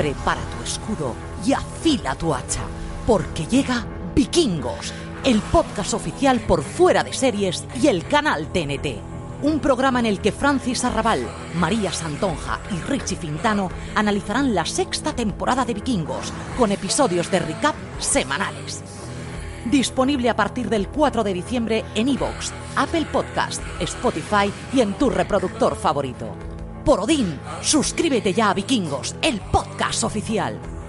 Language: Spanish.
prepara tu escudo y afila tu hacha, porque llega Vikingos, el podcast oficial por fuera de series y el canal TNT. Un programa en el que Francis Arrabal, María Santonja y Richie Fintano analizarán la sexta temporada de Vikingos, con episodios de recap semanales. Disponible a partir del 4 de diciembre en iVoox, Apple Podcast, Spotify y en tu reproductor favorito. Por Odín, suscríbete ya a Vikingos, el podcast oficial.